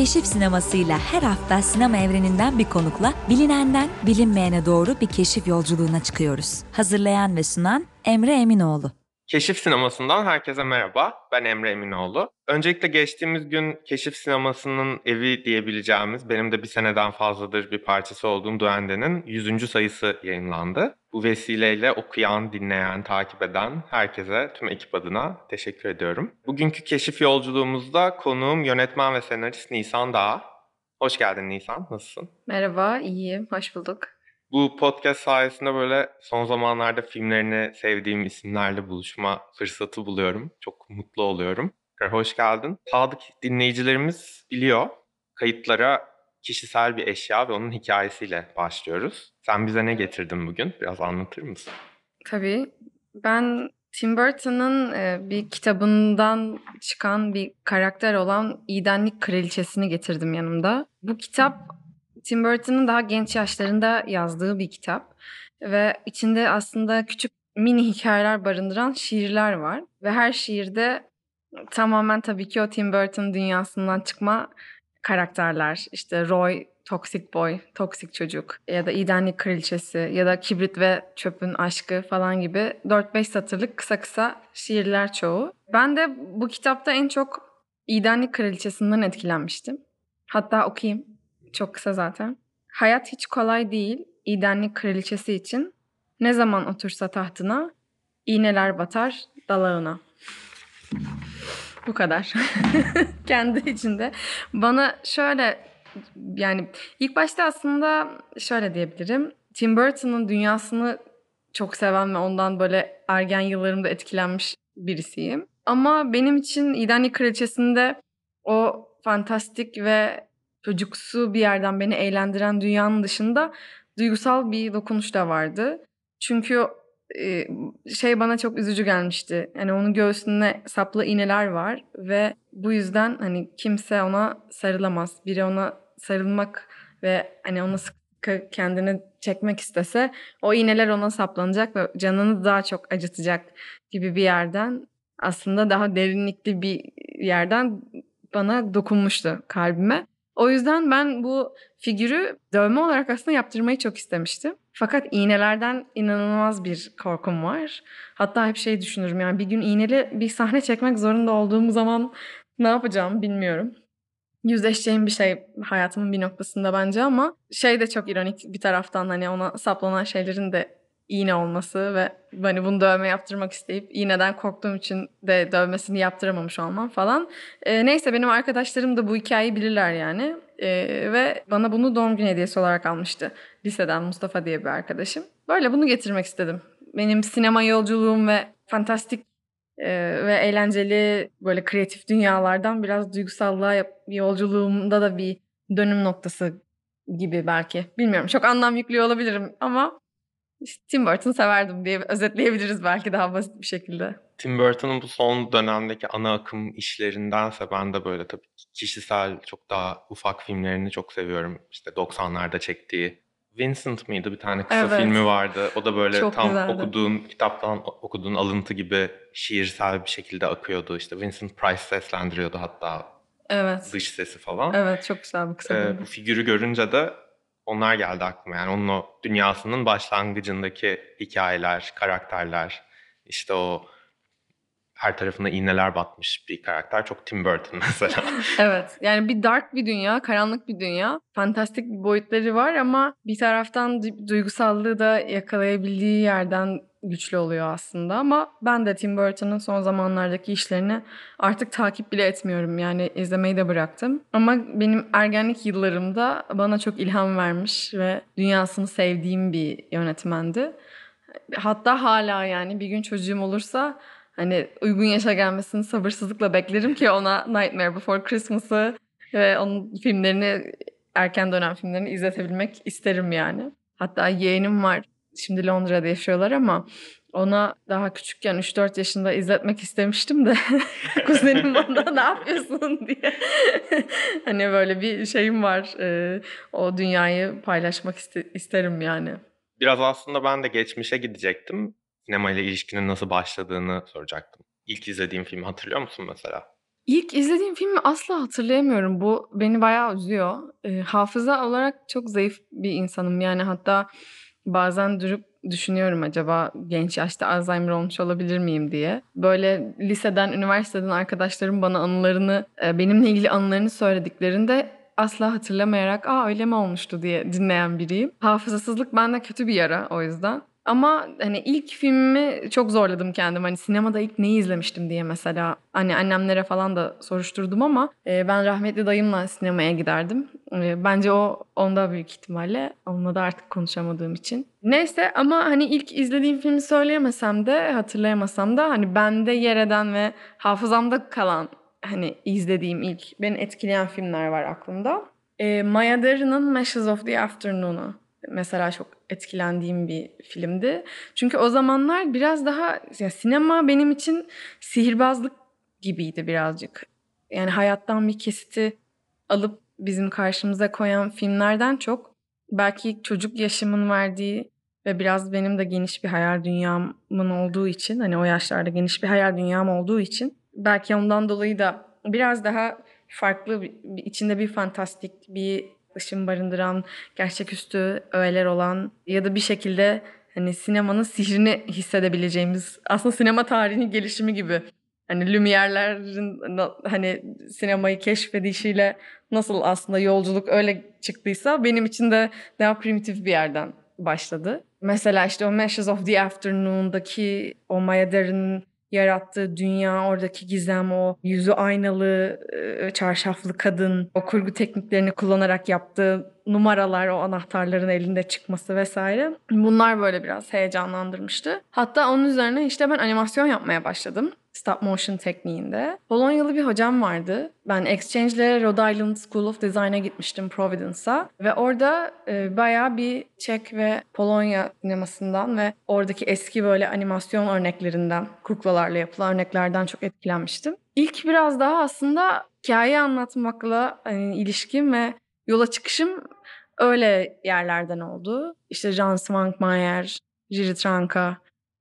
Keşif sinemasıyla her hafta sinema evreninden bir konukla bilinenden bilinmeyene doğru bir keşif yolculuğuna çıkıyoruz. Hazırlayan ve sunan Emre Eminoğlu. Keşif Sineması'ndan herkese merhaba. Ben Emre Eminoğlu. Öncelikle geçtiğimiz gün Keşif Sineması'nın evi diyebileceğimiz, benim de bir seneden fazladır bir parçası olduğum Duende'nin 100. sayısı yayınlandı. Bu vesileyle okuyan, dinleyen, takip eden herkese, tüm ekip adına teşekkür ediyorum. Bugünkü keşif yolculuğumuzda konuğum yönetmen ve senarist Nisan Dağ. Hoş geldin Nisan, nasılsın? Merhaba, iyiyim. Hoş bulduk. Bu podcast sayesinde böyle son zamanlarda filmlerini sevdiğim isimlerle buluşma fırsatı buluyorum. Çok mutlu oluyorum. Hoş geldin. Sadık dinleyicilerimiz biliyor. Kayıtlara kişisel bir eşya ve onun hikayesiyle başlıyoruz. Sen bize ne getirdin bugün? Biraz anlatır mısın? Tabii. Ben Tim Burton'ın bir kitabından çıkan bir karakter olan İdenlik Kraliçesini getirdim yanımda. Bu kitap Tim Burton'ın daha genç yaşlarında yazdığı bir kitap ve içinde aslında küçük mini hikayeler barındıran şiirler var ve her şiirde tamamen tabii ki o Tim Burton dünyasından çıkma karakterler. İşte Roy, Toxic Boy, Toxic Çocuk ya da İdenlik Kraliçesi ya da Kibrit ve Çöpün Aşkı falan gibi 4-5 satırlık kısa kısa şiirler çoğu. Ben de bu kitapta en çok İdenlik Kraliçesi'nden etkilenmiştim. Hatta okuyayım. Çok kısa zaten. Hayat hiç kolay değil İdenlik kraliçesi için. Ne zaman otursa tahtına, iğneler batar dalağına. Bu kadar. Kendi içinde. Bana şöyle yani ilk başta aslında şöyle diyebilirim. Tim Burton'ın dünyasını çok seven ve ondan böyle ergen yıllarımda etkilenmiş birisiyim. Ama benim için İdenlik Kraliçesi'nde o fantastik ve çocuksu bir yerden beni eğlendiren dünyanın dışında duygusal bir dokunuş da vardı. Çünkü e, şey bana çok üzücü gelmişti. Yani onun göğsünde saplı iğneler var ve bu yüzden hani kimse ona sarılamaz. Biri ona sarılmak ve hani ona sıkı kendini çekmek istese o iğneler ona saplanacak ve canını daha çok acıtacak gibi bir yerden aslında daha derinlikli bir yerden bana dokunmuştu kalbime. O yüzden ben bu figürü dövme olarak aslında yaptırmayı çok istemiştim. Fakat iğnelerden inanılmaz bir korkum var. Hatta hep şey düşünürüm yani bir gün iğneli bir sahne çekmek zorunda olduğum zaman ne yapacağım bilmiyorum. Yüzleşeceğim bir şey hayatımın bir noktasında bence ama şey de çok ironik bir taraftan hani ona saplanan şeylerin de iğne olması ve hani bunu dövme yaptırmak isteyip iğneden korktuğum için de dövmesini yaptıramamış olmam falan. E, neyse benim arkadaşlarım da bu hikayeyi bilirler yani. E, ve bana bunu doğum günü hediyesi olarak almıştı. Liseden Mustafa diye bir arkadaşım. Böyle bunu getirmek istedim. Benim sinema yolculuğum ve fantastik e, ve eğlenceli böyle kreatif dünyalardan biraz duygusallığa yolculuğumda da bir dönüm noktası gibi belki. Bilmiyorum çok anlam yüklüyor olabilirim ama Tim Burton severdim diye özetleyebiliriz belki daha basit bir şekilde. Tim Burton'un bu son dönemdeki ana akım işlerindense ben de böyle tabii kişisel çok daha ufak filmlerini çok seviyorum. İşte 90'larda çektiği Vincent mıydı bir tane kısa evet. filmi vardı. O da böyle çok tam güzeldi. okuduğun kitaptan okuduğun alıntı gibi şiirsel bir şekilde akıyordu. İşte Vincent Price seslendiriyordu hatta. Evet. Dış sesi falan. Evet çok güzel bir kısa ee, Bu figürü görünce de onlar geldi aklıma. Yani onun o dünyasının başlangıcındaki hikayeler, karakterler, işte o her tarafına iğneler batmış bir karakter. Çok Tim Burton mesela. evet. Yani bir dark bir dünya, karanlık bir dünya. Fantastik bir boyutları var ama bir taraftan duygusallığı da yakalayabildiği yerden güçlü oluyor aslında ama ben de Tim Burton'ın son zamanlardaki işlerini artık takip bile etmiyorum. Yani izlemeyi de bıraktım. Ama benim ergenlik yıllarımda bana çok ilham vermiş ve dünyasını sevdiğim bir yönetmendi. Hatta hala yani bir gün çocuğum olursa hani uygun yaşa gelmesini sabırsızlıkla beklerim ki ona Nightmare Before Christmas'ı ve onun filmlerini erken dönem filmlerini izletebilmek isterim yani. Hatta yeğenim var Şimdi Londra'da yaşıyorlar ama ona daha küçükken 3-4 yaşında izletmek istemiştim de kuzenim bana ne yapıyorsun diye. hani böyle bir şeyim var. Ee, o dünyayı paylaşmak iste- isterim yani. Biraz aslında ben de geçmişe gidecektim. Sinema ile ilişkinin nasıl başladığını soracaktım. İlk izlediğim filmi hatırlıyor musun mesela? İlk izlediğim filmi asla hatırlayamıyorum. Bu beni bayağı üzüyor. Eee, hafıza olarak çok zayıf bir insanım. Yani hatta bazen durup düşünüyorum acaba genç yaşta Alzheimer olmuş olabilir miyim diye. Böyle liseden, üniversiteden arkadaşlarım bana anılarını, eee, benimle ilgili anılarını söylediklerinde asla hatırlamayarak "A, öyle mi olmuştu?" diye dinleyen biriyim. Hafızasızlık bende kötü bir yara o yüzden. Ama hani ilk filmimi çok zorladım kendim. Hani sinemada ilk neyi izlemiştim diye mesela. Hani annemlere falan da soruşturdum ama e, ben rahmetli dayımla sinemaya giderdim. E, bence o onda büyük ihtimalle. Onunla da artık konuşamadığım için. Neyse ama hani ilk izlediğim filmi söyleyemesem de hatırlayamasam da hani bende yer eden ve hafızamda kalan hani izlediğim ilk beni etkileyen filmler var aklımda. E, Maya Deren'ın Meshes of the Afternoon'u mesela çok etkilendiğim bir filmdi. Çünkü o zamanlar biraz daha ya sinema benim için sihirbazlık gibiydi birazcık. Yani hayattan bir kesiti alıp bizim karşımıza koyan filmlerden çok belki çocuk yaşımın verdiği ve biraz benim de geniş bir hayal dünyamın olduğu için hani o yaşlarda geniş bir hayal dünyam olduğu için belki ondan dolayı da biraz daha farklı içinde bir fantastik bir ışın barındıran, gerçeküstü öğeler olan ya da bir şekilde hani sinemanın sihrini hissedebileceğimiz aslında sinema tarihinin gelişimi gibi. Hani Lumière'lerin hani sinemayı keşfedişiyle nasıl aslında yolculuk öyle çıktıysa benim için de daha primitif bir yerden başladı. Mesela işte o Meshes of the Afternoon'daki o Maya Deren'in yarattığı dünya, oradaki gizem, o yüzü aynalı, çarşaflı kadın, o kurgu tekniklerini kullanarak yaptığı numaralar, o anahtarların elinde çıkması vesaire. Bunlar böyle biraz heyecanlandırmıştı. Hatta onun üzerine işte ben animasyon yapmaya başladım stop motion tekniğinde. Polonyalı bir hocam vardı. Ben exchange ile Rhode Island School of Design'a gitmiştim Providence'a. Ve orada e, bayağı bir Çek ve Polonya sinemasından ve oradaki eski böyle animasyon örneklerinden, kuklalarla yapılan örneklerden çok etkilenmiştim. İlk biraz daha aslında hikaye anlatmakla hani, ilişkim ve yola çıkışım öyle yerlerden oldu. İşte Jan Svankmajer, Jiri Tranka,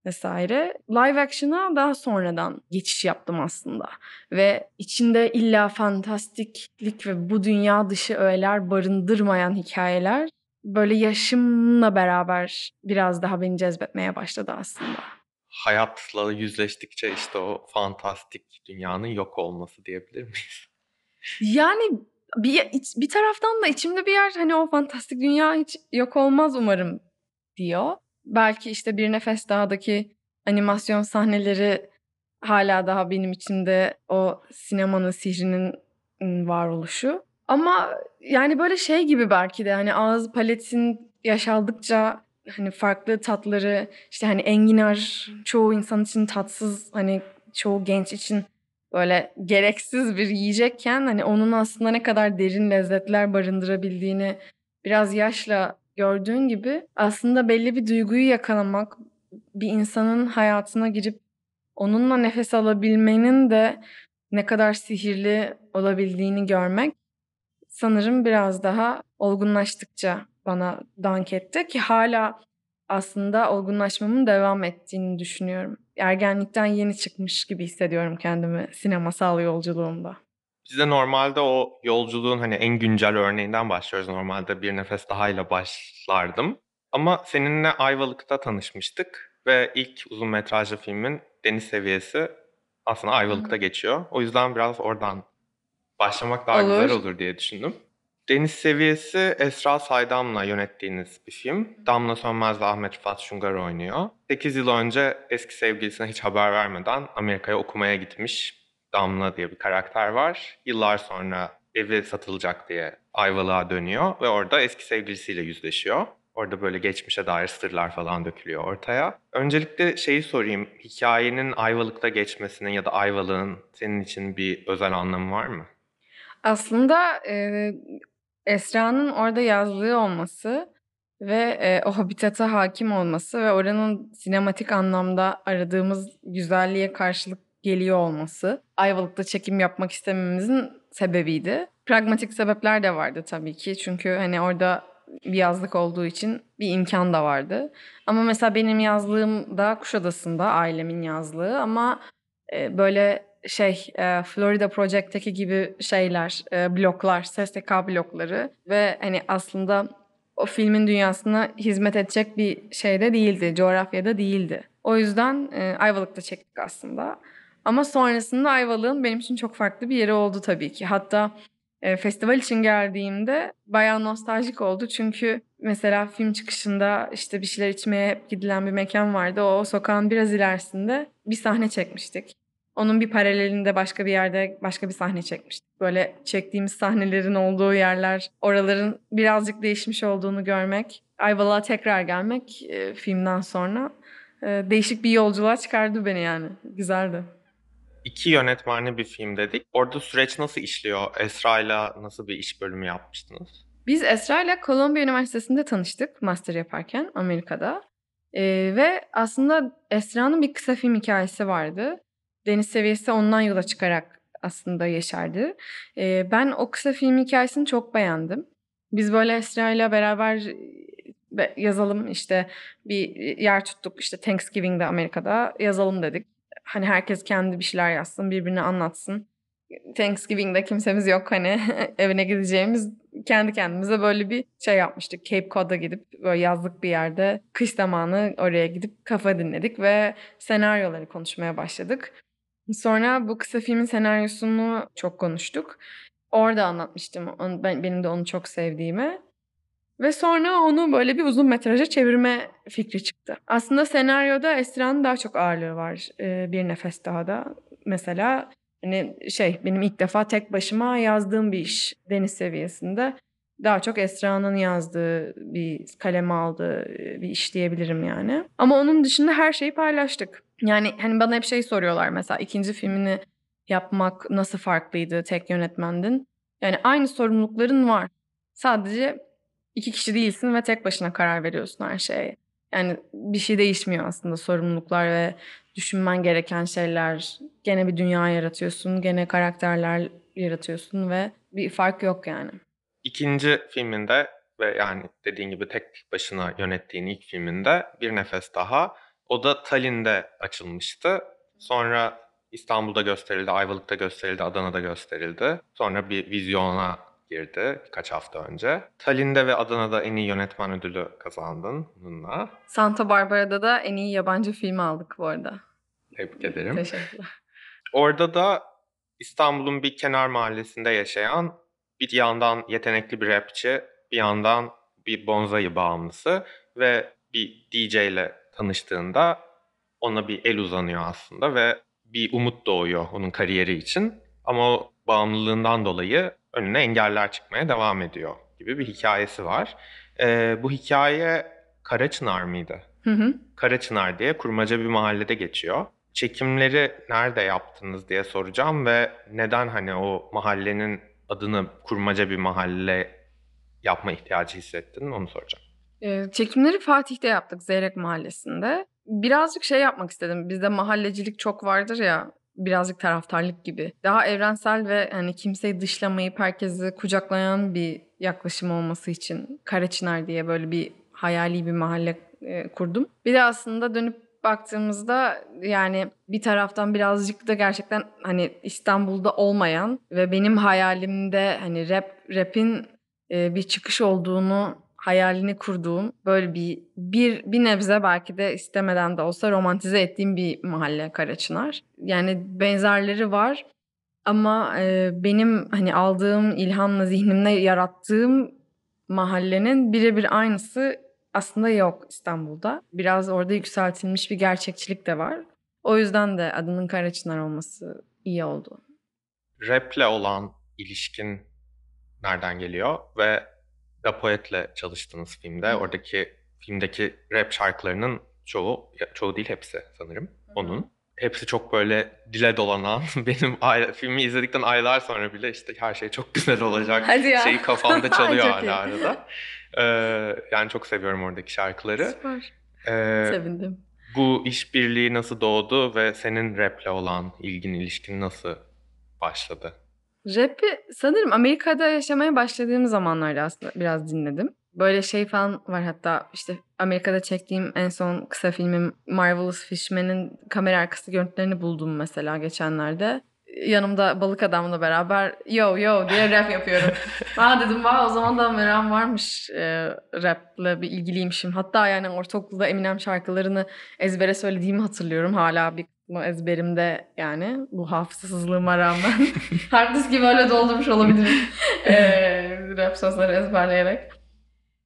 vesaire. Live action'a daha sonradan geçiş yaptım aslında. Ve içinde illa fantastiklik ve bu dünya dışı öğeler barındırmayan hikayeler böyle yaşımla beraber biraz daha beni cezbetmeye başladı aslında. Hayatla yüzleştikçe işte o fantastik dünyanın yok olması diyebilir miyiz? Yani bir, bir taraftan da içimde bir yer hani o fantastik dünya hiç yok olmaz umarım diyor belki işte Bir Nefes Dağ'daki animasyon sahneleri hala daha benim içimde o sinemanın sihrinin varoluşu. Ama yani böyle şey gibi belki de hani ağız paletin yaşaldıkça hani farklı tatları işte hani enginar çoğu insan için tatsız hani çoğu genç için böyle gereksiz bir yiyecekken hani onun aslında ne kadar derin lezzetler barındırabildiğini biraz yaşla gördüğün gibi aslında belli bir duyguyu yakalamak, bir insanın hayatına girip onunla nefes alabilmenin de ne kadar sihirli olabildiğini görmek sanırım biraz daha olgunlaştıkça bana dank etti ki hala aslında olgunlaşmamın devam ettiğini düşünüyorum. Ergenlikten yeni çıkmış gibi hissediyorum kendimi sinemasal yolculuğumda. Biz de normalde o yolculuğun hani en güncel örneğinden başlıyoruz. Normalde bir nefes daha ile başlardım. Ama seninle Ayvalık'ta tanışmıştık ve ilk uzun metrajlı filmin Deniz Seviyesi aslında Ayvalık'ta geçiyor. O yüzden biraz oradan başlamak daha olur. güzel olur diye düşündüm. Deniz Seviyesi Esra Saydam'la yönettiğiniz bir film. Damla Sönmez ve Ahmet Rıfat Şungar oynuyor. 8 yıl önce eski sevgilisine hiç haber vermeden Amerika'ya okumaya gitmiş Damla diye bir karakter var. Yıllar sonra evi satılacak diye Ayvalık'a dönüyor ve orada eski sevgilisiyle yüzleşiyor. Orada böyle geçmişe dair sırlar falan dökülüyor ortaya. Öncelikle şeyi sorayım. Hikayenin Ayvalık'ta geçmesinin ya da Ayvalık'ın senin için bir özel anlamı var mı? Aslında e, Esra'nın orada yazlığı olması ve e, o habitata hakim olması ve oranın sinematik anlamda aradığımız güzelliğe karşılık geliyor olması Ayvalık'ta çekim yapmak istememizin sebebiydi. Pragmatik sebepler de vardı tabii ki. Çünkü hani orada bir yazlık olduğu için bir imkan da vardı. Ama mesela benim yazlığım da Kuşadası'nda ailemin yazlığı ama e, böyle şey e, Florida Project'teki gibi şeyler, e, bloklar, SSK blokları ve hani aslında o filmin dünyasına hizmet edecek bir şeyde değildi, coğrafyada değildi. O yüzden Ayvalık'ta çektik aslında. Ama sonrasında Ayvalık'ın benim için çok farklı bir yeri oldu tabii ki. Hatta e, festival için geldiğimde bayağı nostaljik oldu. Çünkü mesela film çıkışında işte bir şeyler içmeye hep gidilen bir mekan vardı. O, o sokağın biraz ilerisinde bir sahne çekmiştik. Onun bir paralelinde başka bir yerde başka bir sahne çekmiştik. Böyle çektiğimiz sahnelerin olduğu yerler, oraların birazcık değişmiş olduğunu görmek, Ayvalık'a tekrar gelmek e, filmden sonra e, değişik bir yolculuğa çıkardı beni yani. Güzeldi. İki yönetmenli bir film dedik. Orada süreç nasıl işliyor? Esra'yla nasıl bir iş bölümü yapmıştınız? Biz Esra ile Columbia Üniversitesi'nde tanıştık master yaparken Amerika'da. Ee, ve aslında Esra'nın bir kısa film hikayesi vardı. Deniz seviyesi ondan yola çıkarak aslında yeşerdi. Ee, ben o kısa film hikayesini çok beğendim. Biz böyle Esra ile beraber e, yazalım işte bir yer tuttuk işte Thanksgiving'de Amerika'da yazalım dedik. Hani herkes kendi bir şeyler yazsın, birbirine anlatsın. Thanksgiving'de kimsemiz yok hani evine gideceğimiz kendi kendimize böyle bir şey yapmıştık. Cape Cod'a gidip böyle yazlık bir yerde kış zamanı oraya gidip kafa dinledik ve senaryoları konuşmaya başladık. Sonra bu kısa filmin senaryosunu çok konuştuk. Orada anlatmıştım ben, benim de onu çok sevdiğimi. Ve sonra onu böyle bir uzun metraja çevirme fikri çıktı. Aslında senaryoda Esra'nın daha çok ağırlığı var. Ee, bir nefes daha da. Mesela hani şey benim ilk defa tek başıma yazdığım bir iş deniz seviyesinde. Daha çok Esra'nın yazdığı bir kaleme aldığı bir iş diyebilirim yani. Ama onun dışında her şeyi paylaştık. Yani hani bana hep şey soruyorlar mesela ikinci filmini yapmak nasıl farklıydı tek yönetmendin? Yani aynı sorumlulukların var. Sadece iki kişi değilsin ve tek başına karar veriyorsun her şeye. Yani bir şey değişmiyor aslında sorumluluklar ve düşünmen gereken şeyler. Gene bir dünya yaratıyorsun, gene karakterler yaratıyorsun ve bir fark yok yani. İkinci filminde ve yani dediğin gibi tek başına yönettiğin ilk filminde Bir Nefes Daha. O da Tallinn'de açılmıştı. Sonra İstanbul'da gösterildi, Ayvalık'ta gösterildi, Adana'da gösterildi. Sonra bir vizyona girdi birkaç hafta önce. Tallinn'de ve Adana'da en iyi yönetmen ödülü kazandın bununla. Santa Barbara'da da en iyi yabancı film aldık bu arada. Tebrik ederim. Teşekkürler. Orada da İstanbul'un bir kenar mahallesinde yaşayan bir yandan yetenekli bir rapçi, bir yandan bir bonzai bağımlısı ve bir DJ ile tanıştığında ona bir el uzanıyor aslında ve bir umut doğuyor onun kariyeri için. Ama o bağımlılığından dolayı önüne engeller çıkmaya devam ediyor gibi bir hikayesi var. Ee, bu hikaye Karaçınar mıydı? Hı hı. Karaçınar diye kurmaca bir mahallede geçiyor. Çekimleri nerede yaptınız diye soracağım ve neden hani o mahallenin adını kurmaca bir mahalle yapma ihtiyacı hissettin onu soracağım. Ee, çekimleri Fatih'te yaptık Zeyrek Mahallesi'nde. Birazcık şey yapmak istedim. Bizde mahallecilik çok vardır ya birazcık taraftarlık gibi. Daha evrensel ve hani kimseyi dışlamayıp herkesi kucaklayan bir yaklaşım olması için Karaçınar diye böyle bir hayali bir mahalle e, kurdum. Bir de aslında dönüp baktığımızda yani bir taraftan birazcık da gerçekten hani İstanbul'da olmayan ve benim hayalimde hani rap rap'in e, bir çıkış olduğunu hayalini kurduğum böyle bir bir bir nebze belki de istemeden de olsa romantize ettiğim bir mahalle Karaçınar. Yani benzerleri var ama e, benim hani aldığım ilhamla zihnimde yarattığım mahallenin birebir aynısı aslında yok İstanbul'da. Biraz orada yükseltilmiş bir gerçekçilik de var. O yüzden de adının Karaçınar olması iyi oldu. Rap'le olan ilişkin nereden geliyor ve Da Poet'le çalıştığınız filmde. Oradaki filmdeki rap şarkılarının çoğu, çoğu değil hepsi sanırım onun. Hepsi çok böyle dile dolanan, benim ay, filmi izledikten aylar sonra bile işte her şey çok güzel olacak Hadi ya. şeyi kafamda çalıyor hala arada. Ee, yani çok seviyorum oradaki şarkıları. Süper. Ee, Sevindim. bu işbirliği nasıl doğdu ve senin rap'le olan ilgin, ilişkin nasıl başladı? Rap'i sanırım Amerika'da yaşamaya başladığım zamanlarda aslında biraz dinledim. Böyle şey falan var hatta işte Amerika'da çektiğim en son kısa filmim Marvelous Fishman'in kamera arkası görüntülerini buldum mesela geçenlerde. yanımda balık adamla beraber yo yo diye rap yapıyorum. Aa dedim vay o zaman da meram varmış e, raple bir ilgiliymişim. Hatta yani ortaokulda Eminem şarkılarını ezbere söylediğimi hatırlıyorum. Hala bir kısmı ezberimde yani bu hafızasızlığıma rağmen. Hard diski böyle doldurmuş olabilirim. e, rap sözleri ezberleyerek.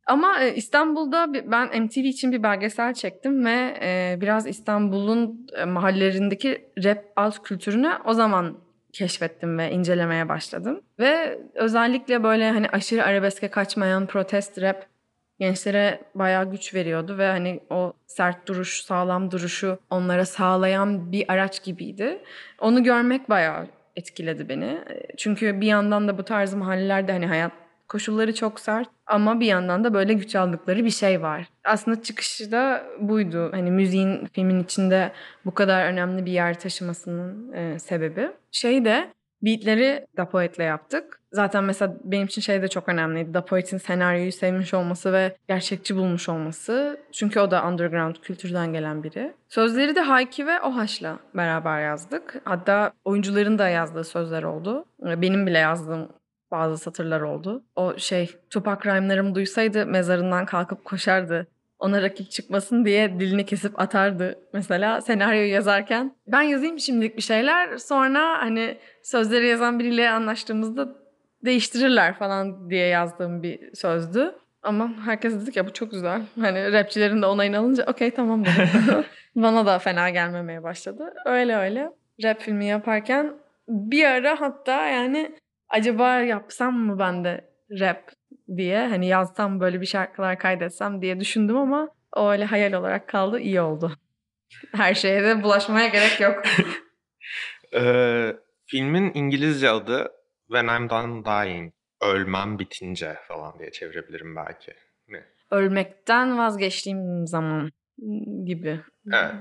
Ama e, İstanbul'da ben MTV için bir belgesel çektim ve e, biraz İstanbul'un e, mahallelerindeki rap alt kültürünü o zaman keşfettim ve incelemeye başladım. Ve özellikle böyle hani aşırı arabeske kaçmayan protest rap gençlere bayağı güç veriyordu ve hani o sert duruş, sağlam duruşu onlara sağlayan bir araç gibiydi. Onu görmek bayağı etkiledi beni. Çünkü bir yandan da bu tarz mahallelerde hani hayat koşulları çok sert ama bir yandan da böyle güç aldıkları bir şey var. Aslında çıkışı da buydu. Hani müziğin filmin içinde bu kadar önemli bir yer taşımasının e, sebebi. Şey de beatleri Da Poet'le yaptık. Zaten mesela benim için şey de çok önemliydi. Da Poet'in senaryoyu sevmiş olması ve gerçekçi bulmuş olması. Çünkü o da underground kültürden gelen biri. Sözleri de Hayki ve Ohaş'la beraber yazdık. Hatta oyuncuların da yazdığı sözler oldu. Benim bile yazdığım bazı satırlar oldu. O şey Tupac rhyme'larımı duysaydı mezarından kalkıp koşardı. Ona rakip çıkmasın diye dilini kesip atardı mesela senaryoyu yazarken. Ben yazayım şimdilik bir şeyler sonra hani sözleri yazan biriyle anlaştığımızda değiştirirler falan diye yazdığım bir sözdü. Ama herkes dedi ki ya bu çok güzel. Hani rapçilerin de onayını alınca okey tamam dedim. Bana da fena gelmemeye başladı. Öyle öyle rap filmi yaparken bir ara hatta yani acaba yapsam mı ben de rap diye hani yazsam böyle bir şarkılar kaydetsem diye düşündüm ama o öyle hayal olarak kaldı iyi oldu. Her şeye de bulaşmaya gerek yok. Ee, filmin İngilizce adı When I'm Done Dying. Ölmem bitince falan diye çevirebilirim belki. Ne? Ölmekten vazgeçtiğim zaman gibi. Evet.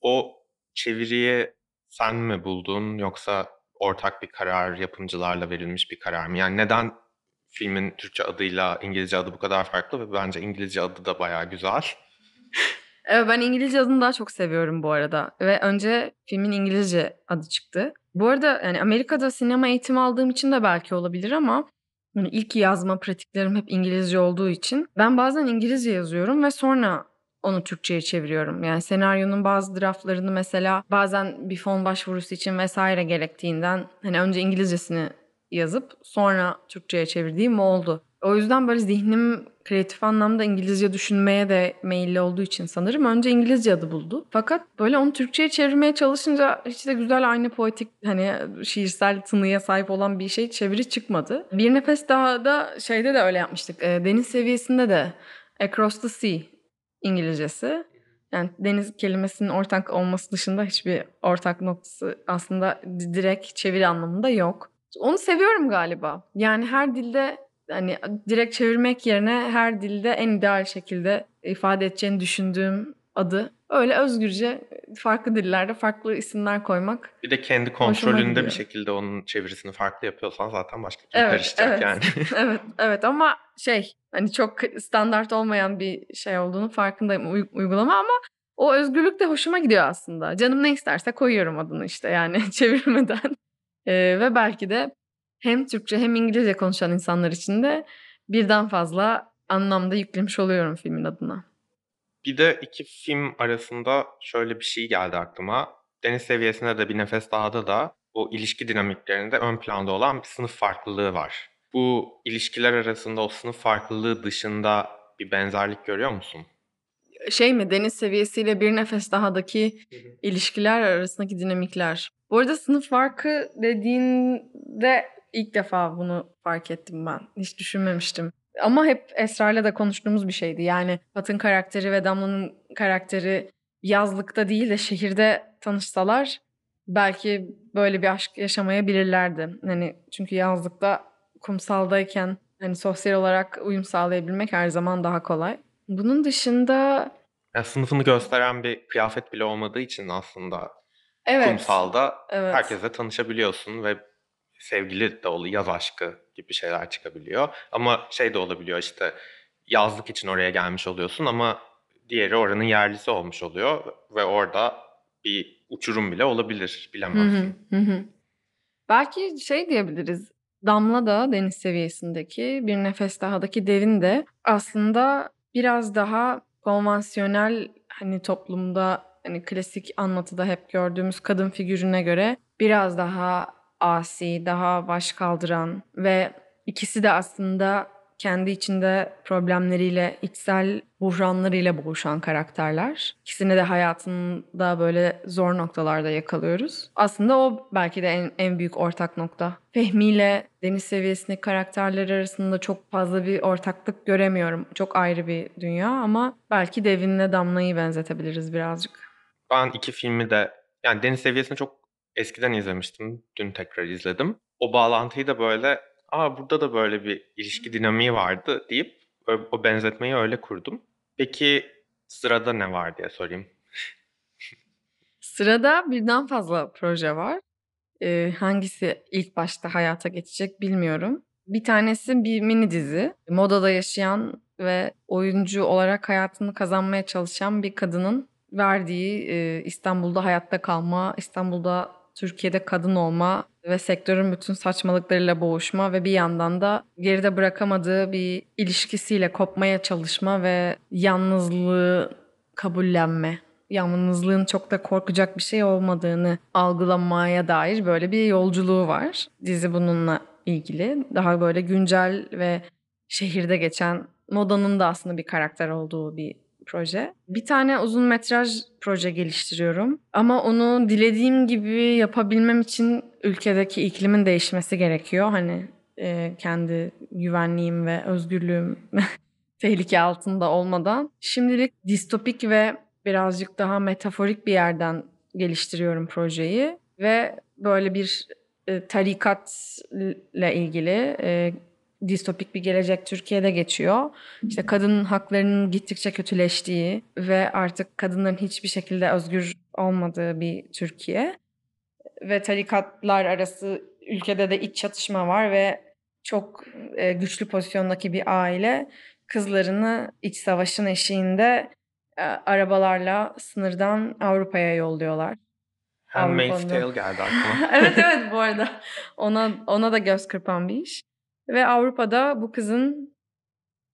O çeviriyi sen mi buldun yoksa ortak bir karar yapımcılarla verilmiş bir karar mı? Yani neden filmin Türkçe adıyla İngilizce adı bu kadar farklı ve bence İngilizce adı da bayağı güzel. Evet, ben İngilizce adını daha çok seviyorum bu arada. Ve önce filmin İngilizce adı çıktı. Bu arada yani Amerika'da sinema eğitimi aldığım için de belki olabilir ama hani ilk yazma pratiklerim hep İngilizce olduğu için ben bazen İngilizce yazıyorum ve sonra onu Türkçe'ye çeviriyorum. Yani senaryonun bazı draftlarını mesela bazen bir fon başvurusu için vesaire gerektiğinden hani önce İngilizcesini yazıp sonra Türkçe'ye çevirdiğim oldu. O yüzden böyle zihnim kreatif anlamda İngilizce düşünmeye de meyilli olduğu için sanırım önce İngilizce adı buldu. Fakat böyle onu Türkçe'ye çevirmeye çalışınca hiç de güzel aynı poetik hani şiirsel tınıya sahip olan bir şey çeviri çıkmadı. Bir nefes daha da şeyde de öyle yapmıştık. E, deniz seviyesinde de Across the Sea İngilizcesi. Yani deniz kelimesinin ortak olması dışında hiçbir ortak noktası aslında direkt çeviri anlamında yok. Onu seviyorum galiba. Yani her dilde hani direkt çevirmek yerine her dilde en ideal şekilde ifade edeceğini düşündüğüm adı. Öyle özgürce farklı dillerde farklı isimler koymak. Bir de kendi kontrolünde bir şekilde onun çevirisini farklı yapıyorsan zaten başka bir Evet, karışacak evet. yani. evet, evet ama şey hani çok standart olmayan bir şey olduğunu farkındayım uy- uygulama ama o özgürlük de hoşuma gidiyor aslında. Canım ne isterse koyuyorum adını işte yani çevirmeden. Ee, ve belki de hem Türkçe hem İngilizce konuşan insanlar için de birden fazla anlamda yüklemiş oluyorum filmin adına. Bir de iki film arasında şöyle bir şey geldi aklıma. Deniz seviyesinde de bir nefes dahada da o ilişki dinamiklerinde ön planda olan bir sınıf farklılığı var. Bu ilişkiler arasında o sınıf farklılığı dışında bir benzerlik görüyor musun? Şey mi deniz seviyesiyle bir nefes dahadaki ilişkiler arasındaki dinamikler. Bu arada sınıf farkı dediğinde ilk defa bunu fark ettim ben. Hiç düşünmemiştim. Ama hep Esra'yla da konuştuğumuz bir şeydi. Yani Fat'ın karakteri ve Damla'nın karakteri yazlıkta değil de şehirde tanışsalar belki böyle bir aşk yaşamayabilirlerdi. Hani çünkü yazlıkta kumsaldayken hani sosyal olarak uyum sağlayabilmek her zaman daha kolay. Bunun dışında Yani sınıfını gösteren bir kıyafet bile olmadığı için aslında evet. kumsalda Evet. herkesle tanışabiliyorsun ve sevgili de oluyor, yaz aşkı gibi şeyler çıkabiliyor. Ama şey de olabiliyor işte yazlık için oraya gelmiş oluyorsun ama diğeri oranın yerlisi olmuş oluyor ve orada bir uçurum bile olabilir bilemezsin. hı, hı hı. Belki şey diyebiliriz. Damla da deniz seviyesindeki bir nefes dahadaki devin de aslında biraz daha konvansiyonel hani toplumda hani klasik anlatıda hep gördüğümüz kadın figürüne göre biraz daha asi, daha baş kaldıran ve ikisi de aslında kendi içinde problemleriyle, içsel buhranlarıyla boğuşan karakterler. İkisini de hayatında böyle zor noktalarda yakalıyoruz. Aslında o belki de en, en büyük ortak nokta. Fehmi ile deniz seviyesindeki karakterler arasında çok fazla bir ortaklık göremiyorum. Çok ayrı bir dünya ama belki Devin'le Damla'yı benzetebiliriz birazcık. Ben iki filmi de yani deniz seviyesini çok eskiden izlemiştim. Dün tekrar izledim. O bağlantıyı da böyle aa burada da böyle bir ilişki dinamiği vardı deyip o benzetmeyi öyle kurdum. Peki sırada ne var diye sorayım. Sırada birden fazla proje var. Ee, hangisi ilk başta hayata geçecek bilmiyorum. Bir tanesi bir mini dizi. Modada yaşayan ve oyuncu olarak hayatını kazanmaya çalışan bir kadının verdiği e, İstanbul'da hayatta kalma, İstanbul'da Türkiye'de kadın olma ve sektörün bütün saçmalıklarıyla boğuşma ve bir yandan da geride bırakamadığı bir ilişkisiyle kopmaya çalışma ve yalnızlığı kabullenme. Yalnızlığın çok da korkacak bir şey olmadığını algılamaya dair böyle bir yolculuğu var. Dizi bununla ilgili. Daha böyle güncel ve şehirde geçen modanın da aslında bir karakter olduğu bir proje. Bir tane uzun metraj proje geliştiriyorum. Ama onu dilediğim gibi yapabilmem için ülkedeki iklimin değişmesi gerekiyor. Hani e, kendi güvenliğim ve özgürlüğüm tehlike altında olmadan. Şimdilik distopik ve birazcık daha metaforik bir yerden geliştiriyorum projeyi. Ve böyle bir e, tarikatla ilgili e, distopik bir gelecek Türkiye'de geçiyor. İşte kadın haklarının gittikçe kötüleştiği ve artık kadınların hiçbir şekilde özgür olmadığı bir Türkiye. Ve tarikatlar arası ülkede de iç çatışma var ve çok e, güçlü pozisyondaki bir aile kızlarını iç savaşın eşiğinde e, arabalarla sınırdan Avrupa'ya yolluyorlar. Handmaid's Tale geldi aklıma. evet evet bu arada ona ona da göz kırpan bir iş. Ve Avrupa'da bu kızın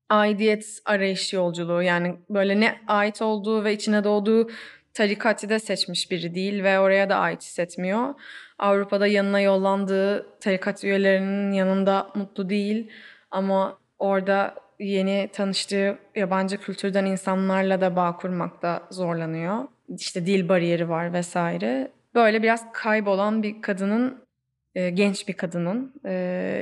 aidiyet arayış yolculuğu yani böyle ne ait olduğu ve içine doğduğu tarikatı da seçmiş biri değil ve oraya da ait hissetmiyor. Avrupa'da yanına yollandığı tarikat üyelerinin yanında mutlu değil ama orada yeni tanıştığı yabancı kültürden insanlarla da bağ kurmakta zorlanıyor. İşte dil bariyeri var vesaire. Böyle biraz kaybolan bir kadının e, genç bir kadının e,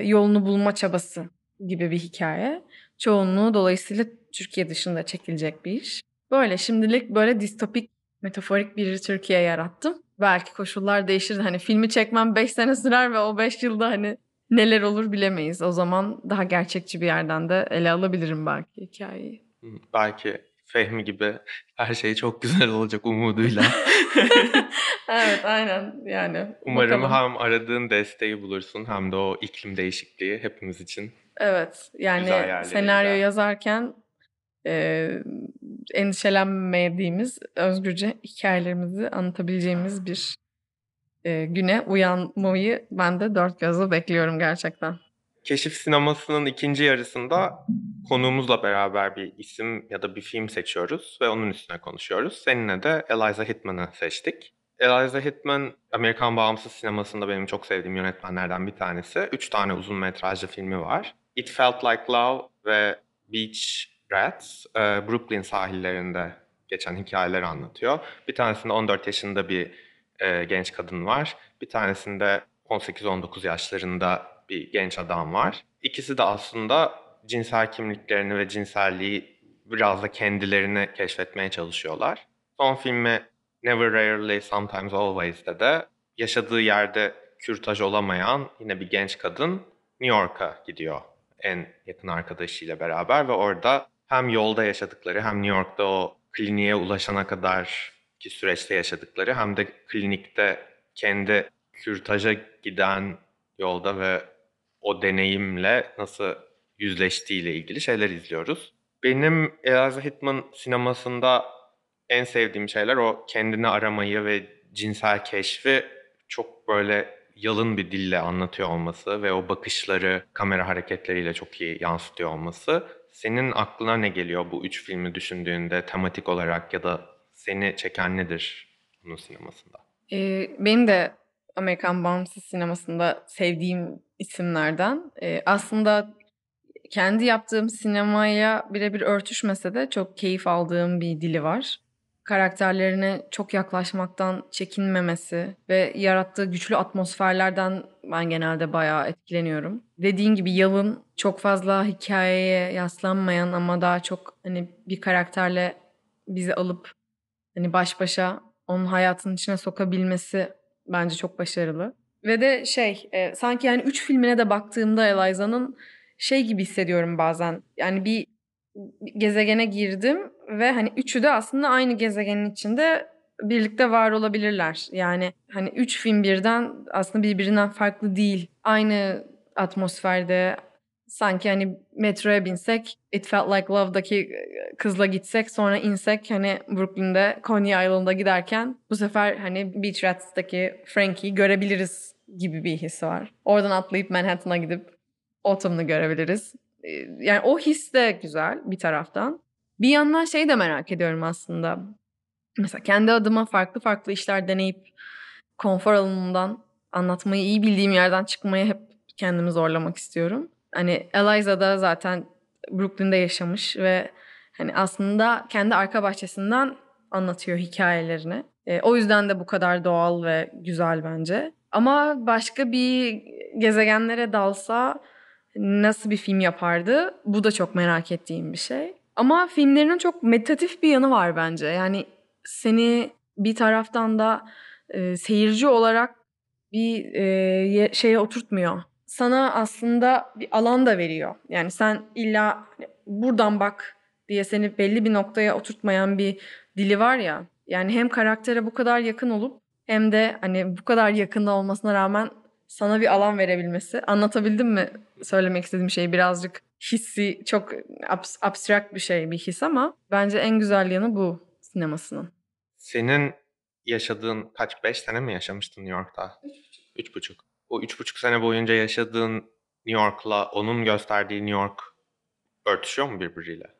yolunu bulma çabası gibi bir hikaye. Çoğunluğu dolayısıyla Türkiye dışında çekilecek bir iş. Böyle şimdilik böyle distopik, metaforik bir Türkiye yarattım. Belki koşullar değişir. Hani filmi çekmem 5 sene sürer ve o 5 yılda hani neler olur bilemeyiz. O zaman daha gerçekçi bir yerden de ele alabilirim belki hikayeyi. Belki Fehmi gibi her şey çok güzel olacak umuduyla. evet aynen yani. Umarım bakalım. hem aradığın desteği bulursun hem de o iklim değişikliği hepimiz için. Evet yani senaryo yazarken e, endişelenmediğimiz özgürce hikayelerimizi anlatabileceğimiz bir e, güne uyanmayı ben de dört gözle bekliyorum gerçekten. Keşif sinemasının ikinci yarısında konuğumuzla beraber bir isim ya da bir film seçiyoruz ve onun üstüne konuşuyoruz. Seninle de Eliza Hittman'ı seçtik. Eliza Hittman, Amerikan bağımsız sinemasında benim çok sevdiğim yönetmenlerden bir tanesi. Üç tane uzun metrajlı filmi var. It Felt Like Love ve Beach Rats, e, Brooklyn sahillerinde geçen hikayeleri anlatıyor. Bir tanesinde 14 yaşında bir e, genç kadın var. Bir tanesinde 18-19 yaşlarında bir genç adam var. İkisi de aslında cinsel kimliklerini ve cinselliği biraz da kendilerini keşfetmeye çalışıyorlar. Son filmi Never Rarely Sometimes Always'te de yaşadığı yerde kürtaj olamayan yine bir genç kadın New York'a gidiyor en yakın arkadaşıyla beraber ve orada hem yolda yaşadıkları hem New York'ta o kliniğe ulaşana kadar ki süreçte yaşadıkları hem de klinikte kendi kürtaja giden yolda ve o deneyimle nasıl yüzleştiğiyle ilgili şeyler izliyoruz. Benim Eliza Hittman sinemasında en sevdiğim şeyler o kendini aramayı ve cinsel keşfi çok böyle yalın bir dille anlatıyor olması ve o bakışları kamera hareketleriyle çok iyi yansıtıyor olması senin aklına ne geliyor bu üç filmi düşündüğünde tematik olarak ya da seni çeken nedir bunun sinemasında? Ee, benim de Amerikan bağımsız sinemasında sevdiğim isimlerden. Ee, aslında kendi yaptığım sinemaya birebir örtüşmese de çok keyif aldığım bir dili var. Karakterlerine çok yaklaşmaktan çekinmemesi ve yarattığı güçlü atmosferlerden ben genelde bayağı etkileniyorum. Dediğin gibi Yalın çok fazla hikayeye yaslanmayan ama daha çok hani bir karakterle bizi alıp hani baş başa onun hayatının içine sokabilmesi bence çok başarılı. Ve de şey e, sanki yani üç filmine de baktığımda Eliza'nın şey gibi hissediyorum bazen. Yani bir gezegene girdim ve hani üçü de aslında aynı gezegenin içinde birlikte var olabilirler. Yani hani üç film birden aslında birbirinden farklı değil. Aynı atmosferde sanki hani metroya binsek It Felt Like Love'daki kızla gitsek sonra insek hani Brooklyn'de Coney Island'a giderken bu sefer hani Beach Rats'taki Frankie'yi görebiliriz gibi bir his var. Oradan atlayıp Manhattan'a gidip Autumn'u görebiliriz. Yani o his de güzel bir taraftan. Bir yandan şey de merak ediyorum aslında. Mesela kendi adıma farklı farklı işler deneyip konfor alanından anlatmayı iyi bildiğim yerden çıkmaya hep kendimi zorlamak istiyorum. Hani Eliza da zaten Brooklyn'de yaşamış ve hani aslında kendi arka bahçesinden anlatıyor hikayelerini. E, o yüzden de bu kadar doğal ve güzel bence. Ama başka bir gezegenlere dalsa nasıl bir film yapardı? Bu da çok merak ettiğim bir şey. Ama filmlerinin çok meditatif bir yanı var bence. Yani seni bir taraftan da e, seyirci olarak bir e, şeye oturtmuyor. Sana aslında bir alan da veriyor. Yani sen illa buradan bak diye seni belli bir noktaya oturtmayan bir dili var ya. Yani hem karaktere bu kadar yakın olup hem de hani bu kadar yakında olmasına rağmen sana bir alan verebilmesi. Anlatabildim mi söylemek istediğim şeyi birazcık hissi çok abs- abstrakt bir şey bir his ama bence en güzel yanı bu sinemasının. Senin yaşadığın kaç beş sene mi yaşamıştın New York'ta? Üç buçuk. Üç buçuk. O üç buçuk sene boyunca yaşadığın New York'la onun gösterdiği New York örtüşüyor mu birbiriyle?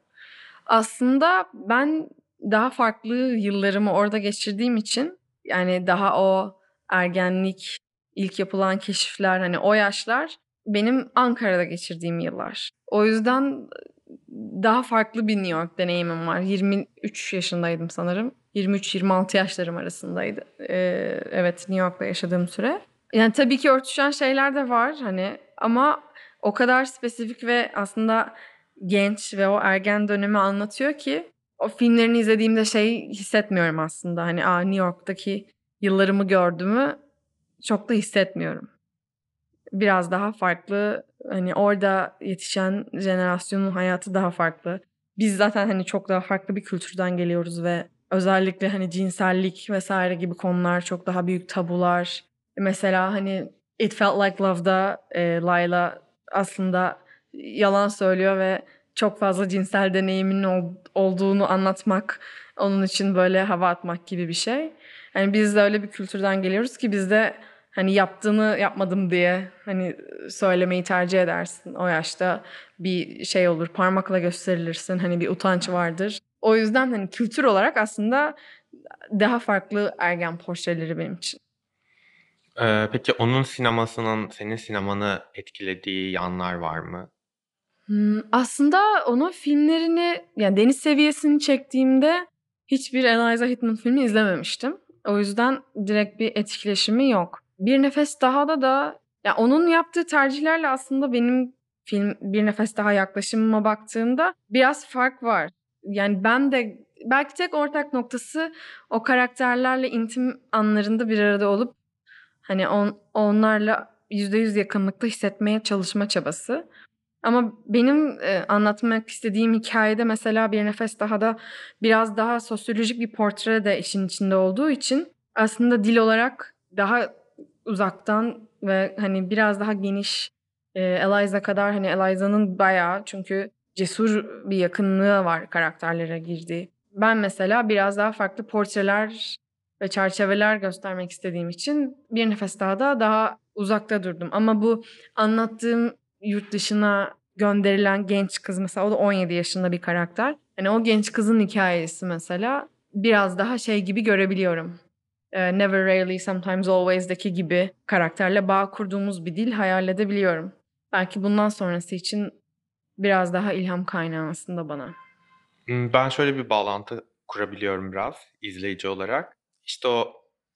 Aslında ben daha farklı yıllarımı orada geçirdiğim için yani daha o ergenlik, ilk yapılan keşifler hani o yaşlar benim Ankara'da geçirdiğim yıllar. O yüzden daha farklı bir New York deneyimim var. 23 yaşındaydım sanırım. 23-26 yaşlarım arasındaydı. Ee, evet New York'ta yaşadığım süre. Yani tabii ki örtüşen şeyler de var hani ama o kadar spesifik ve aslında genç ve o ergen dönemi anlatıyor ki o filmlerini izlediğimde şey hissetmiyorum aslında. Hani Aa, New York'taki yıllarımı gördüğümü çok da hissetmiyorum. Biraz daha farklı hani orada yetişen jenerasyonun hayatı daha farklı. Biz zaten hani çok daha farklı bir kültürden geliyoruz ve özellikle hani cinsellik vesaire gibi konular çok daha büyük tabular. Mesela hani It Felt Like Love'da e, Layla aslında yalan söylüyor ve çok fazla cinsel deneyimin ol, olduğunu anlatmak onun için böyle hava atmak gibi bir şey. Yani biz de öyle bir kültürden geliyoruz ki bizde hani yaptığını yapmadım diye hani söylemeyi tercih edersin. O yaşta bir şey olur parmakla gösterilirsin hani bir utanç vardır. O yüzden hani kültür olarak aslında daha farklı ergen portreleri benim için. Ee, peki onun sinemasının senin sinemanı etkilediği yanlar var mı? Hmm, aslında onun filmlerini yani deniz seviyesini çektiğimde hiçbir Eliza Hittman filmi izlememiştim. O yüzden direkt bir etkileşimi yok. Bir Nefes Daha da da ya onun yaptığı tercihlerle aslında benim film Bir Nefes Daha yaklaşımıma baktığımda biraz fark var. Yani ben de belki tek ortak noktası o karakterlerle intim anlarında bir arada olup hani on, onlarla yüzde yüz yakınlıkta hissetmeye çalışma çabası. Ama benim e, anlatmak istediğim hikayede mesela bir nefes daha da biraz daha sosyolojik bir portre de işin içinde olduğu için aslında dil olarak daha uzaktan ve hani biraz daha geniş e, Eliza kadar hani Eliza'nın bayağı çünkü cesur bir yakınlığı var karakterlere girdiği. Ben mesela biraz daha farklı portreler ve çerçeveler göstermek istediğim için bir nefes daha da daha uzakta durdum. Ama bu anlattığım yurt dışına gönderilen genç kız mesela o da 17 yaşında bir karakter. Hani o genç kızın hikayesi mesela biraz daha şey gibi görebiliyorum. Ee, Never Rarely Sometimes Always'daki gibi karakterle bağ kurduğumuz bir dil hayal edebiliyorum. Belki bundan sonrası için biraz daha ilham kaynağı aslında bana. Hmm, Ben şöyle bir bağlantı kurabiliyorum biraz izleyici olarak. İşte o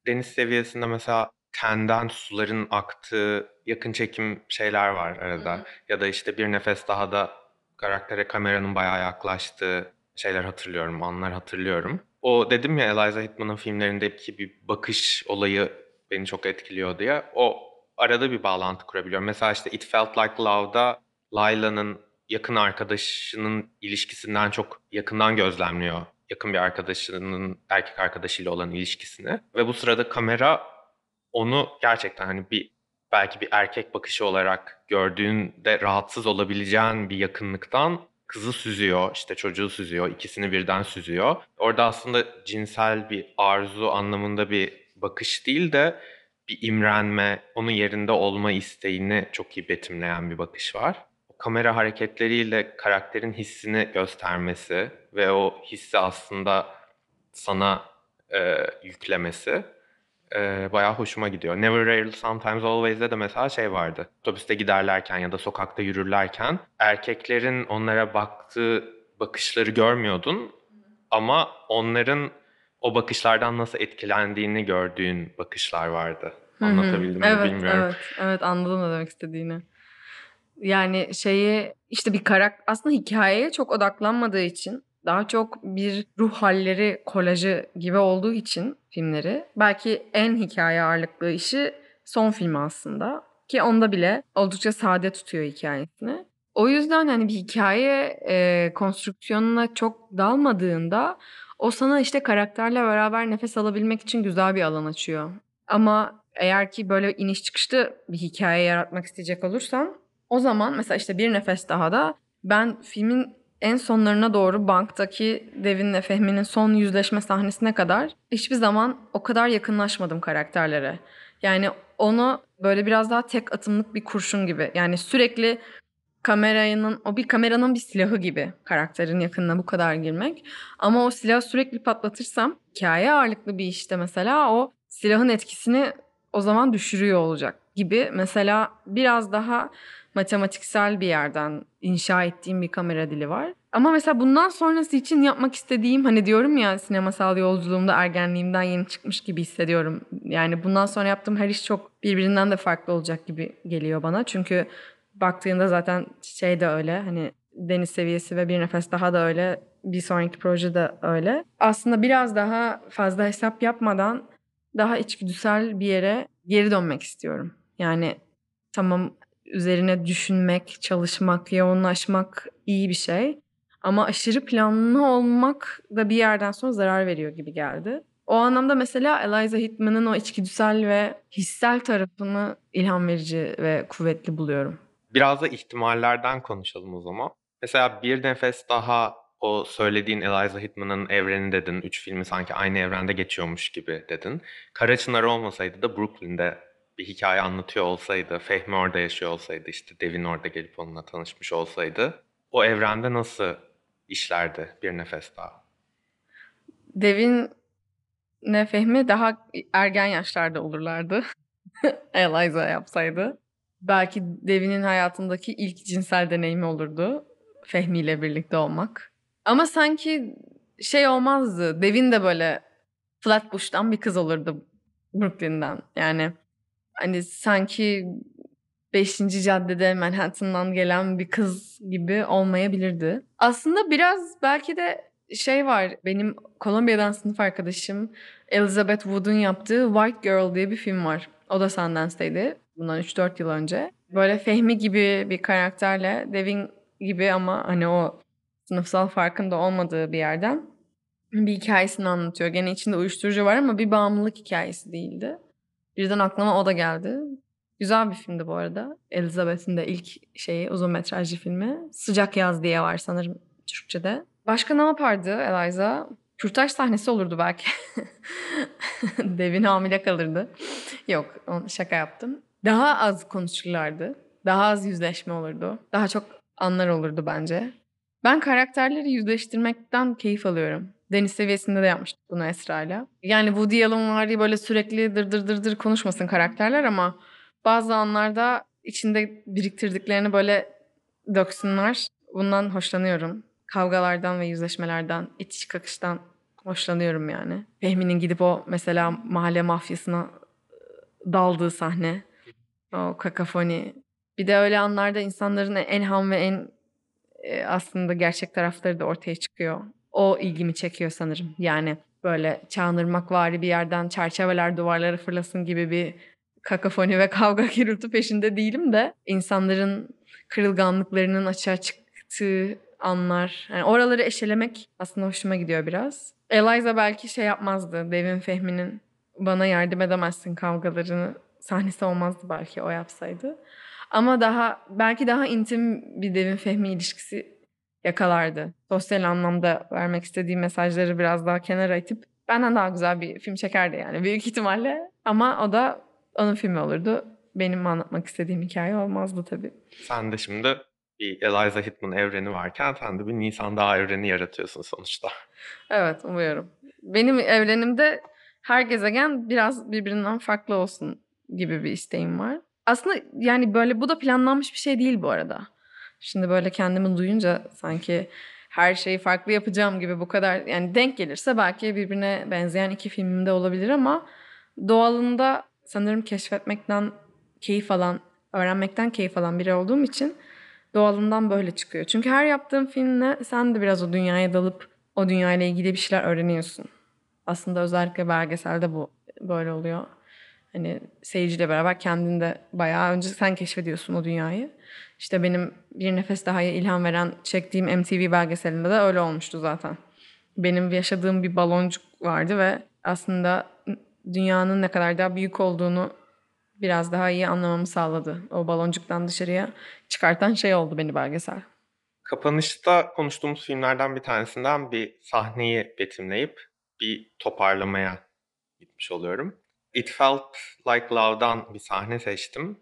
deniz seviyesinde mesela tenden suların aktığı yakın çekim şeyler var arada. Ya da işte bir nefes daha da karaktere kameranın bayağı yaklaştığı şeyler hatırlıyorum, anlar hatırlıyorum. O dedim ya Eliza Hittman'ın filmlerindeki bir bakış olayı beni çok etkiliyor diye. O arada bir bağlantı kurabiliyorum. Mesela işte It Felt Like Love'da Layla'nın yakın arkadaşının ilişkisinden çok yakından gözlemliyor. Yakın bir arkadaşının erkek arkadaşıyla olan ilişkisini. Ve bu sırada kamera onu gerçekten hani bir belki bir erkek bakışı olarak gördüğünde rahatsız olabileceğin bir yakınlıktan kızı süzüyor, işte çocuğu süzüyor, ikisini birden süzüyor. Orada aslında cinsel bir arzu anlamında bir bakış değil de bir imrenme, onun yerinde olma isteğini çok iyi betimleyen bir bakış var. Kamera hareketleriyle karakterin hissini göstermesi ve o hissi aslında sana e, yüklemesi e, bayağı hoşuma gidiyor. Never Rarely Sometimes Always'de de mesela şey vardı. Otobüste giderlerken ya da sokakta yürürlerken erkeklerin onlara baktığı bakışları görmüyordun ama onların o bakışlardan nasıl etkilendiğini gördüğün bakışlar vardı. Anlatabildim mi evet, bilmiyorum. Evet, evet anladım ne demek istediğini. Yani şeyi işte bir karakter aslında hikayeye çok odaklanmadığı için daha çok bir ruh halleri kolajı gibi olduğu için filmleri belki en hikaye ağırlıklı işi son filmi aslında ki onda bile oldukça sade tutuyor hikayesini. O yüzden hani bir hikaye e, konstrüksiyonuna çok dalmadığında o sana işte karakterle beraber nefes alabilmek için güzel bir alan açıyor. Ama eğer ki böyle iniş çıkışlı bir hikaye yaratmak isteyecek olursan o zaman mesela işte bir nefes daha da ben filmin en sonlarına doğru banktaki Devin'le Fehmi'nin son yüzleşme sahnesine kadar hiçbir zaman o kadar yakınlaşmadım karakterlere. Yani onu böyle biraz daha tek atımlık bir kurşun gibi. Yani sürekli kameranın o bir kameranın bir silahı gibi karakterin yakınına bu kadar girmek. Ama o silahı sürekli patlatırsam hikaye ağırlıklı bir işte mesela o silahın etkisini o zaman düşürüyor olacak gibi. Mesela biraz daha matematiksel bir yerden inşa ettiğim bir kamera dili var. Ama mesela bundan sonrası için yapmak istediğim hani diyorum ya sinemasal yolculuğumda ergenliğimden yeni çıkmış gibi hissediyorum. Yani bundan sonra yaptığım her iş çok birbirinden de farklı olacak gibi geliyor bana. Çünkü baktığında zaten şey de öyle hani deniz seviyesi ve bir nefes daha da öyle bir sonraki proje de öyle. Aslında biraz daha fazla hesap yapmadan daha içgüdüsel bir yere geri dönmek istiyorum. Yani tamam üzerine düşünmek, çalışmak, yoğunlaşmak iyi bir şey. Ama aşırı planlı olmak da bir yerden sonra zarar veriyor gibi geldi. O anlamda mesela Eliza Hittman'ın o içgüdüsel ve hissel tarafını ilham verici ve kuvvetli buluyorum. Biraz da ihtimallerden konuşalım o zaman. Mesela bir nefes daha o söylediğin Eliza Hittman'ın evreni dedin. Üç filmi sanki aynı evrende geçiyormuş gibi dedin. Kara olmasaydı da Brooklyn'de bir hikaye anlatıyor olsaydı, Fehmi orada yaşıyor olsaydı, işte Devin orada gelip onunla tanışmış olsaydı o evrende nasıl işlerdi bir nefes daha? Devin ne Fehmi daha ergen yaşlarda olurlardı. Eliza yapsaydı. Belki Devin'in hayatındaki ilk cinsel deneyimi olurdu. Fehmi ile birlikte olmak. Ama sanki şey olmazdı. Devin de böyle Flatbush'tan bir kız olurdu Brooklyn'den. Yani hani sanki 5. caddede Manhattan'dan gelen bir kız gibi olmayabilirdi. Aslında biraz belki de şey var. Benim Kolombiya'dan sınıf arkadaşım Elizabeth Wood'un yaptığı White Girl diye bir film var. O da Sundance'deydi. Bundan 3-4 yıl önce. Böyle Fehmi gibi bir karakterle Devin gibi ama hani o sınıfsal farkında olmadığı bir yerden bir hikayesini anlatıyor. Gene içinde uyuşturucu var ama bir bağımlılık hikayesi değildi. Birden aklıma o da geldi. Güzel bir filmdi bu arada. Elizabeth'in de ilk şeyi uzun metrajlı filmi. Sıcak Yaz diye var sanırım Türkçe'de. Başka ne yapardı Eliza? Kürtaj sahnesi olurdu belki. Devin hamile kalırdı. Yok şaka yaptım. Daha az konuşurlardı. Daha az yüzleşme olurdu. Daha çok anlar olurdu bence. Ben karakterleri yüzleştirmekten keyif alıyorum. Deniz seviyesinde de yapmıştık bunu Esra'yla. Yani Woody Allen var ya böyle sürekli dır dır dır dır konuşmasın karakterler ama bazı anlarda içinde biriktirdiklerini böyle döksünler. Bundan hoşlanıyorum. Kavgalardan ve yüzleşmelerden, itiş kakıştan hoşlanıyorum yani. Fehmi'nin gidip o mesela mahalle mafyasına daldığı sahne. O kakafoni. Bir de öyle anlarda insanların en ham ve en e, aslında gerçek tarafları da ortaya çıkıyor. O ilgimi çekiyor sanırım. Yani böyle çağınırmak vari bir yerden çerçeveler duvarlara fırlasın gibi bir kakafoni ve kavga gürültü peşinde değilim de insanların kırılganlıklarının açığa çıktığı anlar. Yani oraları eşelemek aslında hoşuma gidiyor biraz. Eliza belki şey yapmazdı. Devin Fehmi'nin bana yardım edemezsin kavgalarını sahnesi olmazdı belki o yapsaydı. Ama daha belki daha intim bir Devin Fehmi ilişkisi yakalardı. Sosyal anlamda vermek istediği mesajları biraz daha kenara itip benden daha güzel bir film çekerdi yani büyük ihtimalle. Ama o da onun filmi olurdu. Benim anlatmak istediğim hikaye olmazdı tabii. Sen de şimdi bir Eliza Hitman evreni varken sen de bir Nisan Dağı evreni yaratıyorsun sonuçta. Evet umuyorum. Benim evrenimde her gezegen biraz birbirinden farklı olsun gibi bir isteğim var. Aslında yani böyle bu da planlanmış bir şey değil bu arada. Şimdi böyle kendimi duyunca sanki her şeyi farklı yapacağım gibi bu kadar yani denk gelirse belki birbirine benzeyen iki filmimde olabilir ama doğalında sanırım keşfetmekten keyif alan, öğrenmekten keyif alan biri olduğum için doğalından böyle çıkıyor. Çünkü her yaptığım filmle sen de biraz o dünyaya dalıp o dünyayla ilgili bir şeyler öğreniyorsun. Aslında özellikle belgeselde bu böyle oluyor. Hani seyirciyle beraber kendinde bayağı önce sen keşfediyorsun o dünyayı. İşte benim bir nefes daha ilham veren çektiğim MTV belgeselinde de öyle olmuştu zaten. Benim yaşadığım bir baloncuk vardı ve aslında dünyanın ne kadar daha büyük olduğunu biraz daha iyi anlamamı sağladı. O baloncuktan dışarıya çıkartan şey oldu beni belgesel. Kapanışta konuştuğumuz filmlerden bir tanesinden bir sahneyi betimleyip bir toparlamaya gitmiş oluyorum. It Felt Like Love'dan bir sahne seçtim.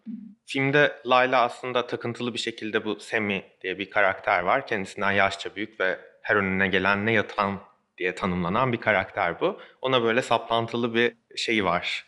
Filmde Layla aslında takıntılı bir şekilde bu Semi diye bir karakter var. Kendisinden yaşça büyük ve her önüne gelen ne yatan diye tanımlanan bir karakter bu. Ona böyle saplantılı bir şeyi var.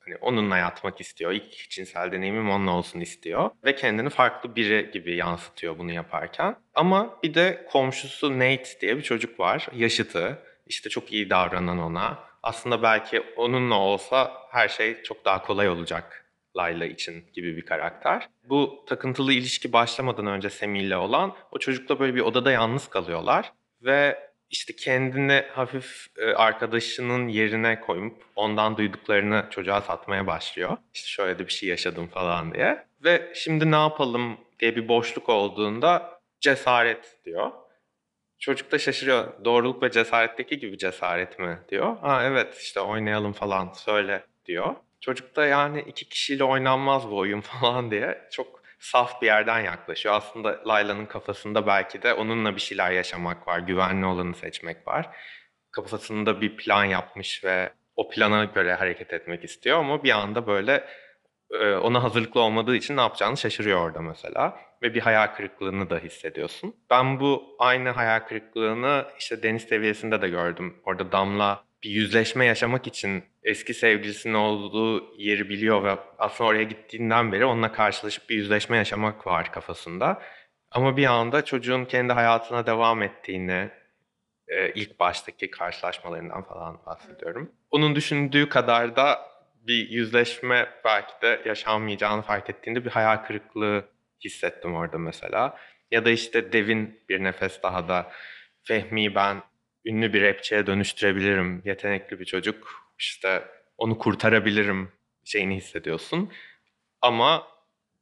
Hani onunla yatmak istiyor. İlk cinsel deneyimim onunla olsun istiyor. Ve kendini farklı biri gibi yansıtıyor bunu yaparken. Ama bir de komşusu Nate diye bir çocuk var. Yaşıtı. İşte çok iyi davranan ona. Aslında belki onunla olsa her şey çok daha kolay olacak Layla için gibi bir karakter. Bu takıntılı ilişki başlamadan önce Semih ile olan o çocukla böyle bir odada yalnız kalıyorlar. Ve işte kendini hafif e, arkadaşının yerine koyup ondan duyduklarını çocuğa satmaya başlıyor. İşte şöyle de bir şey yaşadım falan diye. Ve şimdi ne yapalım diye bir boşluk olduğunda cesaret diyor. Çocuk da şaşırıyor. Doğruluk ve cesaretteki gibi cesaret mi diyor. Ha evet işte oynayalım falan söyle diyor. Çocuk da yani iki kişiyle oynanmaz bu oyun falan diye çok saf bir yerden yaklaşıyor. Aslında Layla'nın kafasında belki de onunla bir şeyler yaşamak var, güvenli olanı seçmek var. Kafasında bir plan yapmış ve o plana göre hareket etmek istiyor ama bir anda böyle e, ona hazırlıklı olmadığı için ne yapacağını şaşırıyor orada mesela. Ve bir hayal kırıklığını da hissediyorsun. Ben bu aynı hayal kırıklığını işte deniz seviyesinde de gördüm. Orada Damla bir yüzleşme yaşamak için eski sevgilisinin olduğu yeri biliyor ve aslında oraya gittiğinden beri onunla karşılaşıp bir yüzleşme yaşamak var kafasında. Ama bir anda çocuğun kendi hayatına devam ettiğini, e, ilk baştaki karşılaşmalarından falan bahsediyorum. Onun düşündüğü kadar da bir yüzleşme belki de yaşanmayacağını fark ettiğinde bir hayal kırıklığı hissettim orada mesela. Ya da işte Devin bir nefes daha da Fehmi ben ünlü bir rapçiye dönüştürebilirim. Yetenekli bir çocuk. İşte onu kurtarabilirim şeyini hissediyorsun. Ama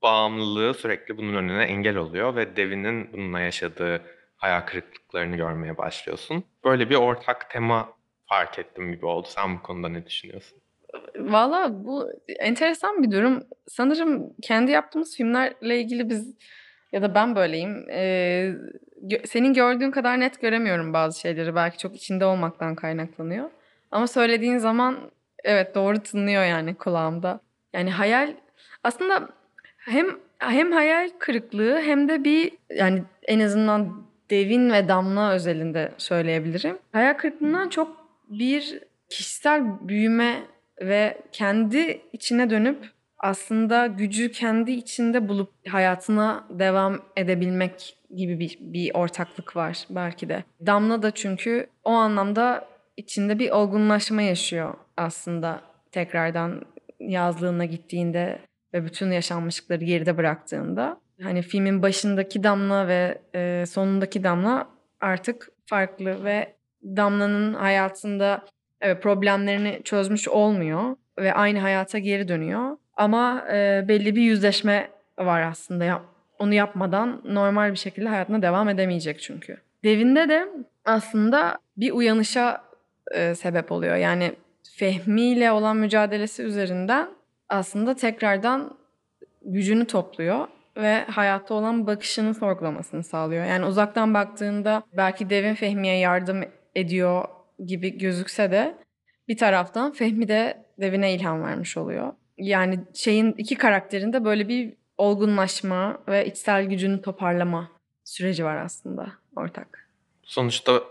bağımlılığı sürekli bunun önüne engel oluyor ve Devin'in bununla yaşadığı hayal kırıklıklarını görmeye başlıyorsun. Böyle bir ortak tema fark ettim gibi oldu. Sen bu konuda ne düşünüyorsun? Valla bu enteresan bir durum. Sanırım kendi yaptığımız filmlerle ilgili biz ya da ben böyleyim. Ee, senin gördüğün kadar net göremiyorum bazı şeyleri. Belki çok içinde olmaktan kaynaklanıyor. Ama söylediğin zaman evet doğru tınlıyor yani kulağımda. Yani hayal aslında hem hem hayal kırıklığı hem de bir yani en azından Devin ve Damla özelinde söyleyebilirim. Hayal kırıklığından çok bir kişisel büyüme ve kendi içine dönüp aslında gücü kendi içinde bulup hayatına devam edebilmek gibi bir, bir ortaklık var belki de. Damla da çünkü o anlamda içinde bir olgunlaşma yaşıyor aslında tekrardan yazlığına gittiğinde ve bütün yaşanmışlıkları geride bıraktığında. Hani filmin başındaki Damla ve e, sonundaki Damla artık farklı ve Damla'nın hayatında evet, problemlerini çözmüş olmuyor ve aynı hayata geri dönüyor. Ama e, belli bir yüzleşme var aslında. Onu yapmadan normal bir şekilde hayatına devam edemeyecek çünkü. Devinde de aslında bir uyanışa e, sebep oluyor. Yani Fehmi ile olan mücadelesi üzerinden aslında tekrardan gücünü topluyor ve hayatta olan bakışını sorgulamasını sağlıyor. Yani uzaktan baktığında belki Devin Fehmi'ye yardım ediyor gibi gözükse de bir taraftan Fehmi de Devin'e ilham vermiş oluyor. Yani şeyin iki karakterinde böyle bir olgunlaşma ve içsel gücünü toparlama süreci var aslında ortak. Sonuçta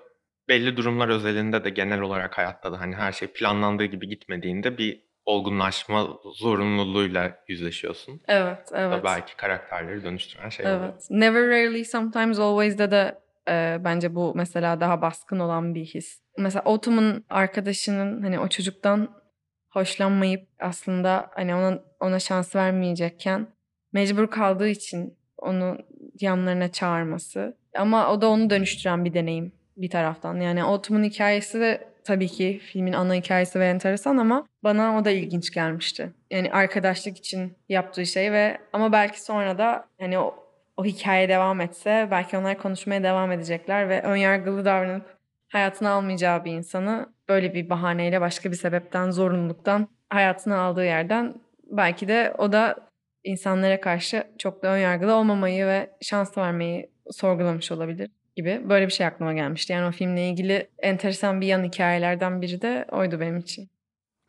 belli durumlar özelinde de genel olarak hayatta da hani her şey planlandığı gibi gitmediğinde bir olgunlaşma zorunluluğuyla yüzleşiyorsun. Evet, Da evet. belki karakterleri dönüştüren şey oluyor. Evet. Never rarely sometimes always'de de e, bence bu mesela daha baskın olan bir his. Mesela Autumn'un arkadaşının hani o çocuktan hoşlanmayıp aslında hani ona ona şans vermeyecekken mecbur kaldığı için onu yanlarına çağırması. Ama o da onu dönüştüren bir deneyim bir taraftan. Yani Autumn'un hikayesi de tabii ki filmin ana hikayesi ve enteresan ama bana o da ilginç gelmişti. Yani arkadaşlık için yaptığı şey ve ama belki sonra da hani o, o hikaye devam etse belki onlar konuşmaya devam edecekler ve önyargılı davranıp hayatına almayacağı bir insanı böyle bir bahaneyle başka bir sebepten, zorunluluktan hayatına aldığı yerden belki de o da insanlara karşı çok da önyargılı olmamayı ve şans vermeyi sorgulamış olabilir gibi. Böyle bir şey aklıma gelmişti. Yani o filmle ilgili enteresan bir yan hikayelerden biri de oydu benim için.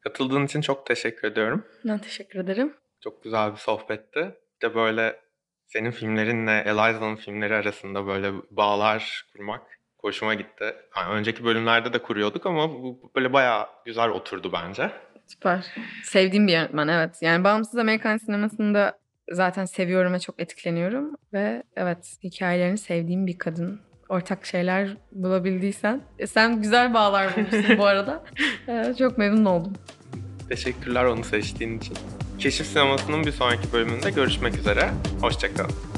Katıldığın için çok teşekkür ediyorum. Ben teşekkür ederim. Çok güzel bir sohbetti. Bir de böyle senin filmlerinle Eliza'nın filmleri arasında böyle bağlar kurmak hoşuma gitti. Yani önceki bölümlerde de kuruyorduk ama bu böyle bayağı güzel oturdu bence. Süper. Sevdiğim bir yönetmen evet. Yani bağımsız Amerikan sinemasında zaten seviyorum ve çok etkileniyorum. Ve evet hikayelerini sevdiğim bir kadın. Ortak şeyler bulabildiysen. E, sen güzel bağlar bulmuşsun bu arada. Ee, çok memnun oldum. Teşekkürler onu seçtiğin için. Keşif Sineması'nın bir sonraki bölümünde görüşmek üzere. Hoşçakalın.